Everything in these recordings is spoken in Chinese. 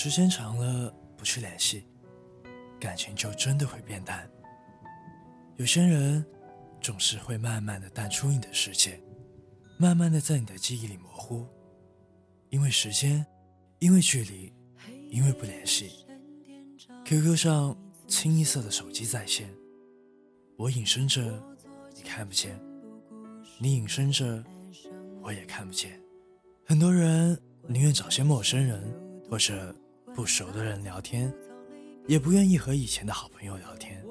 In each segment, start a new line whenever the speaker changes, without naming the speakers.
时间长了，不去联系，感情就真的会变淡。有些人总是会慢慢的淡出你的世界，慢慢的在你的记忆里模糊，因为时间，因为距离，因为不联系。QQ 上清一色的手机在线，我隐身着，你看不见；你隐身着，我也看不见。很多人宁愿找些陌生人或者。不熟的人聊天，也不愿意和以前的好朋友聊天，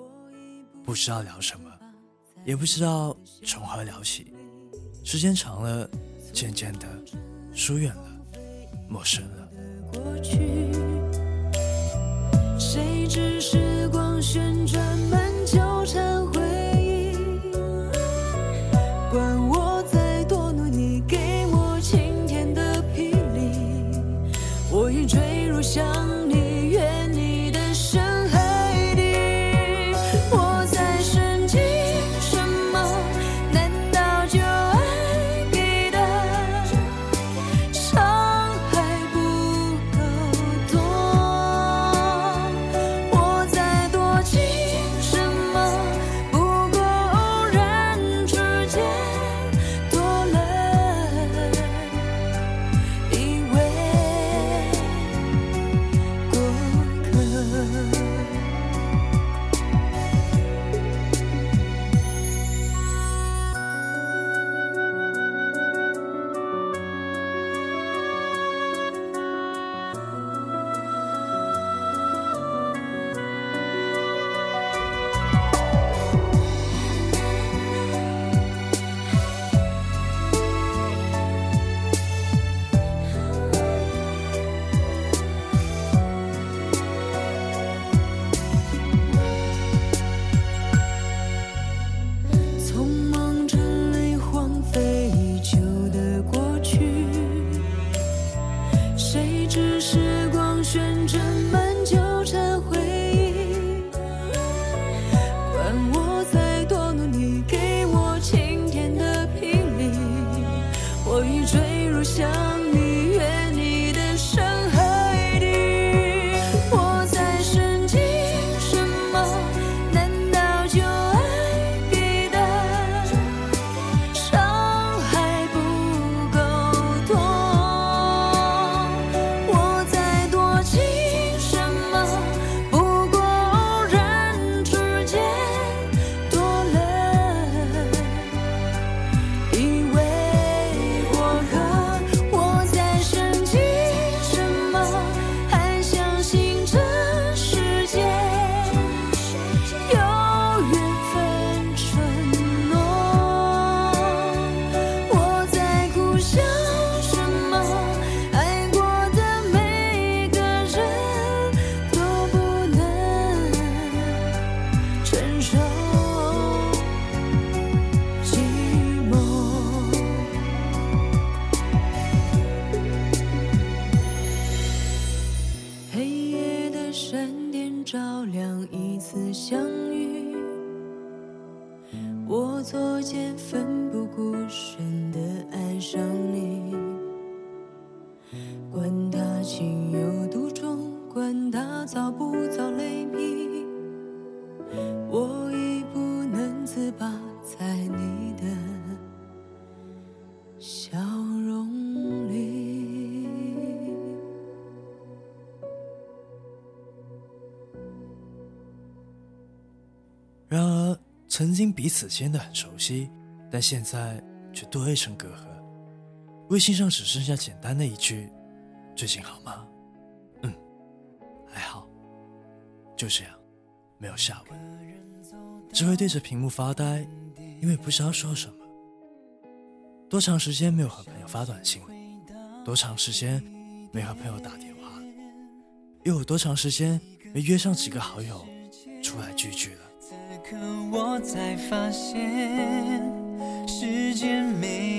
不知道聊什么，也不知道从何聊起。时间长了，渐渐的疏远了，陌生了。谁知时光旋转，我已坠入
想
然而。曾经彼此间的很熟悉，但现在却多一层隔阂。微信上只剩下简单的一句：“最近好吗？”“嗯，还好。”就这样，没有下文，只会对着屏幕发呆，因为不知道说什么。多长时间没有和朋友发短信了？多长时间没和朋友打电话了？又有多长时间没约上几个好友出来聚聚了？
可我才发现，时间没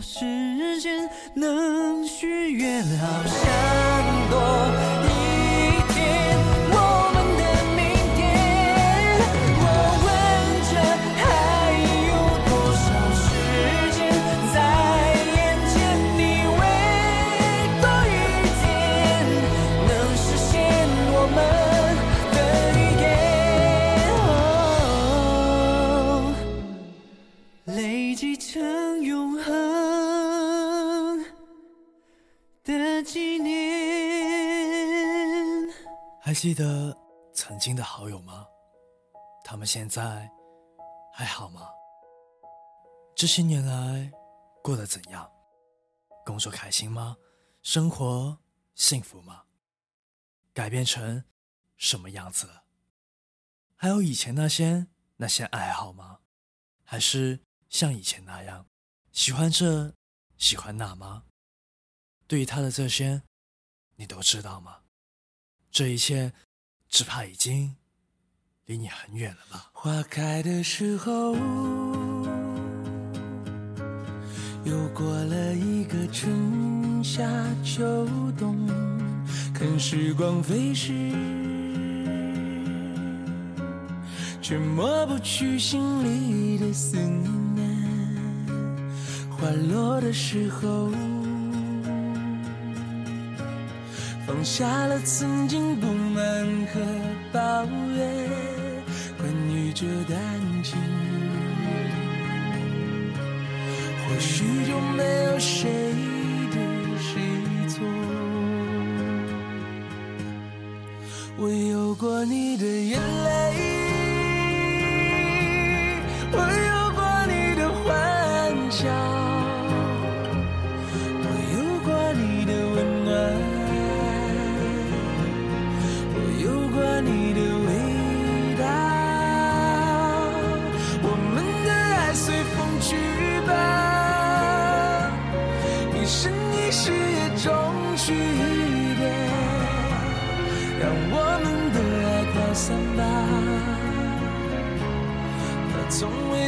时间能许愿，好想多。
还记得曾经的好友吗？他们现在还好吗？这些年来过得怎样？工作开心吗？生活幸福吗？改变成什么样子了？还有以前那些那些爱好吗？还是像以前那样喜欢这喜欢那吗？对于他的这些，你都知道吗？这一切，只怕已经离你很远了吧。
花开的时候，又过了一个春夏秋冬，看时光飞逝，却抹不去心里的思念。花落的时候。放下了曾经不满和抱怨，关于这段情，或许就没有谁对谁错。我有过你的眼泪。我有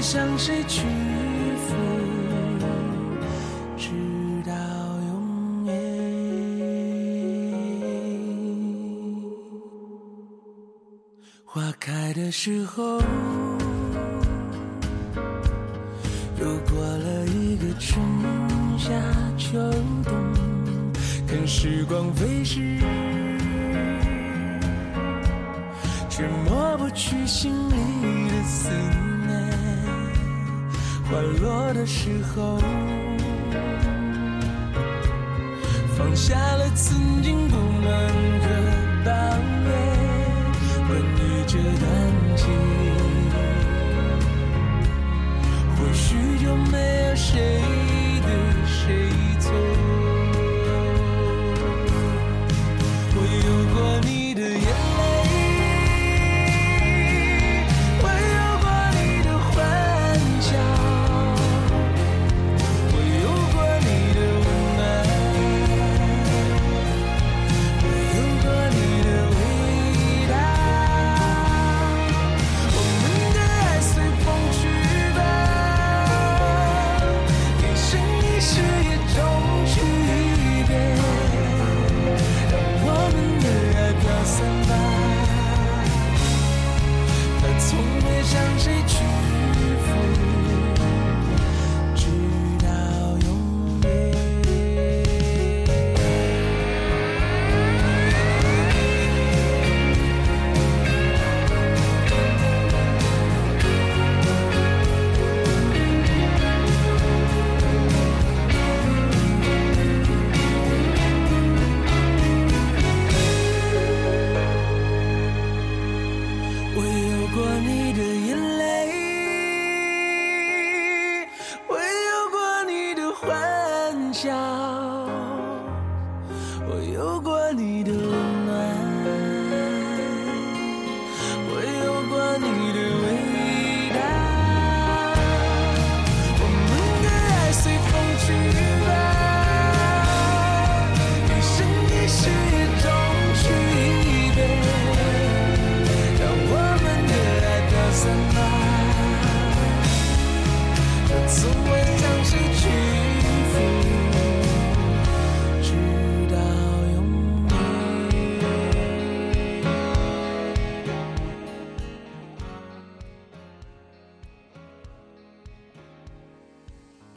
向谁屈服，直到永远。花开的时候，又过了一个春夏秋冬，看时光飞逝，却抹不去心里的思念。花落的时候，放下了曾经不满和抱怨，关于这段情，或许就没有谁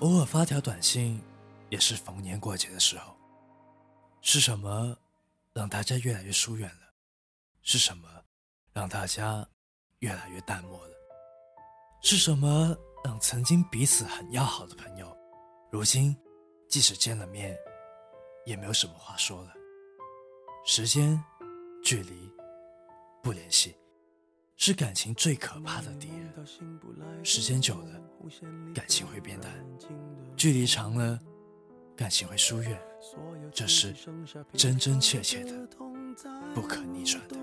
偶尔发条短信，也是逢年过节的时候。是什么让大家越来越疏远了？是什么让大家越来越淡漠了？是什么让曾经彼此很要好的朋友，如今即使见了面，也没有什么话说了？时间、距离、不联系，是感情最可怕的敌人。时间久了，感情会变淡；距离长了，感情会疏远。这是真真切切的，不可逆转的。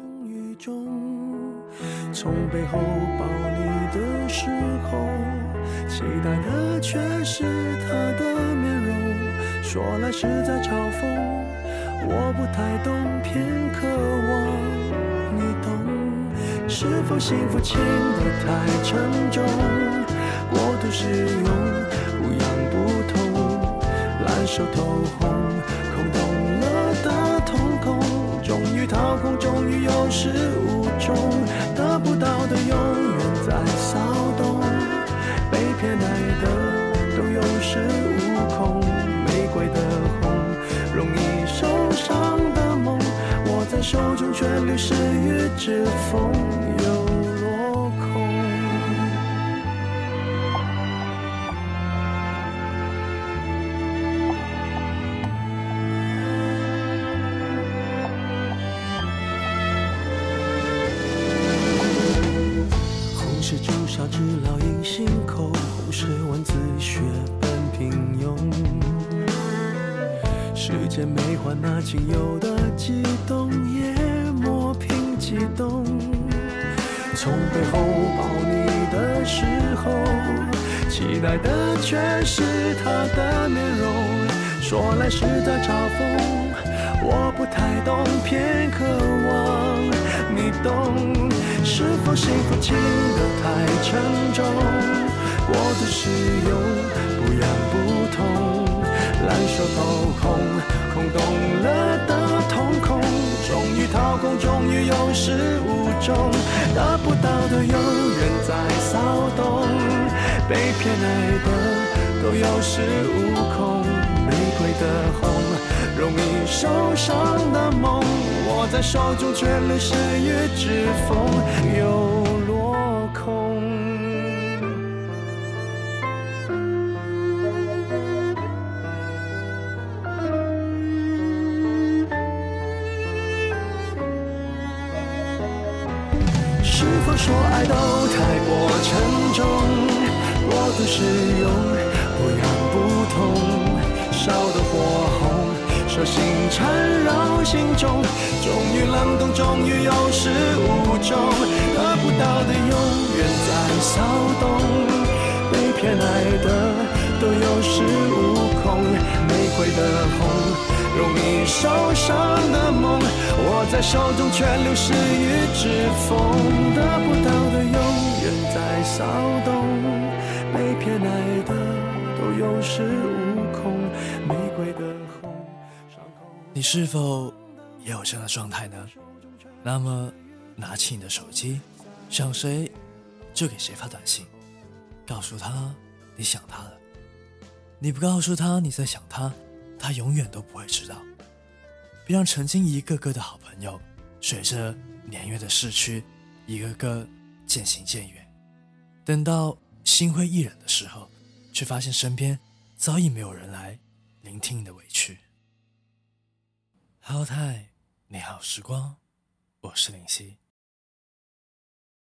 从背后抱你的时候，期待的却是他的面容。说来是在嘲讽，我不太懂，偏渴望。是否幸福轻得太沉重，过度使用不痒不痛，烂熟透红。空洞了的瞳孔，终于掏空，终于有始无终得不到的，永远在骚动。被偏爱的都有恃无恐。玫瑰的红，容易受伤的梦，握在手中却流失于指缝。面容。说来是在嘲讽，我不太懂，偏渴望你懂。是否幸福轻得太沉重？过度使用不痒不痛，烂熟透红，空洞了的瞳孔，终于掏空，终于有始无终，得不到的永远在骚动，被偏爱的都有恃无恐，玫瑰的红，容易受伤的梦。握在手中，却流失于指缝，又无终，得不到的永远在骚动，被偏爱的都有恃无恐，玫瑰的红，容易受伤的梦，握在手中却流失于指缝，得不到的永远在骚动，被偏爱的都有恃无恐，玫瑰的红。
你是否也有这样的状态呢？那么，拿起你的手机，想谁就给谁发短信，告诉他你想他了。你不告诉他你在想他，他永远都不会知道。别让曾经一个个的好朋友，随着年月的逝去，一个个渐行渐远。等到心灰意冷的时候，却发现身边早已没有人来聆听你的委屈。好太，你好时光，我是林夕。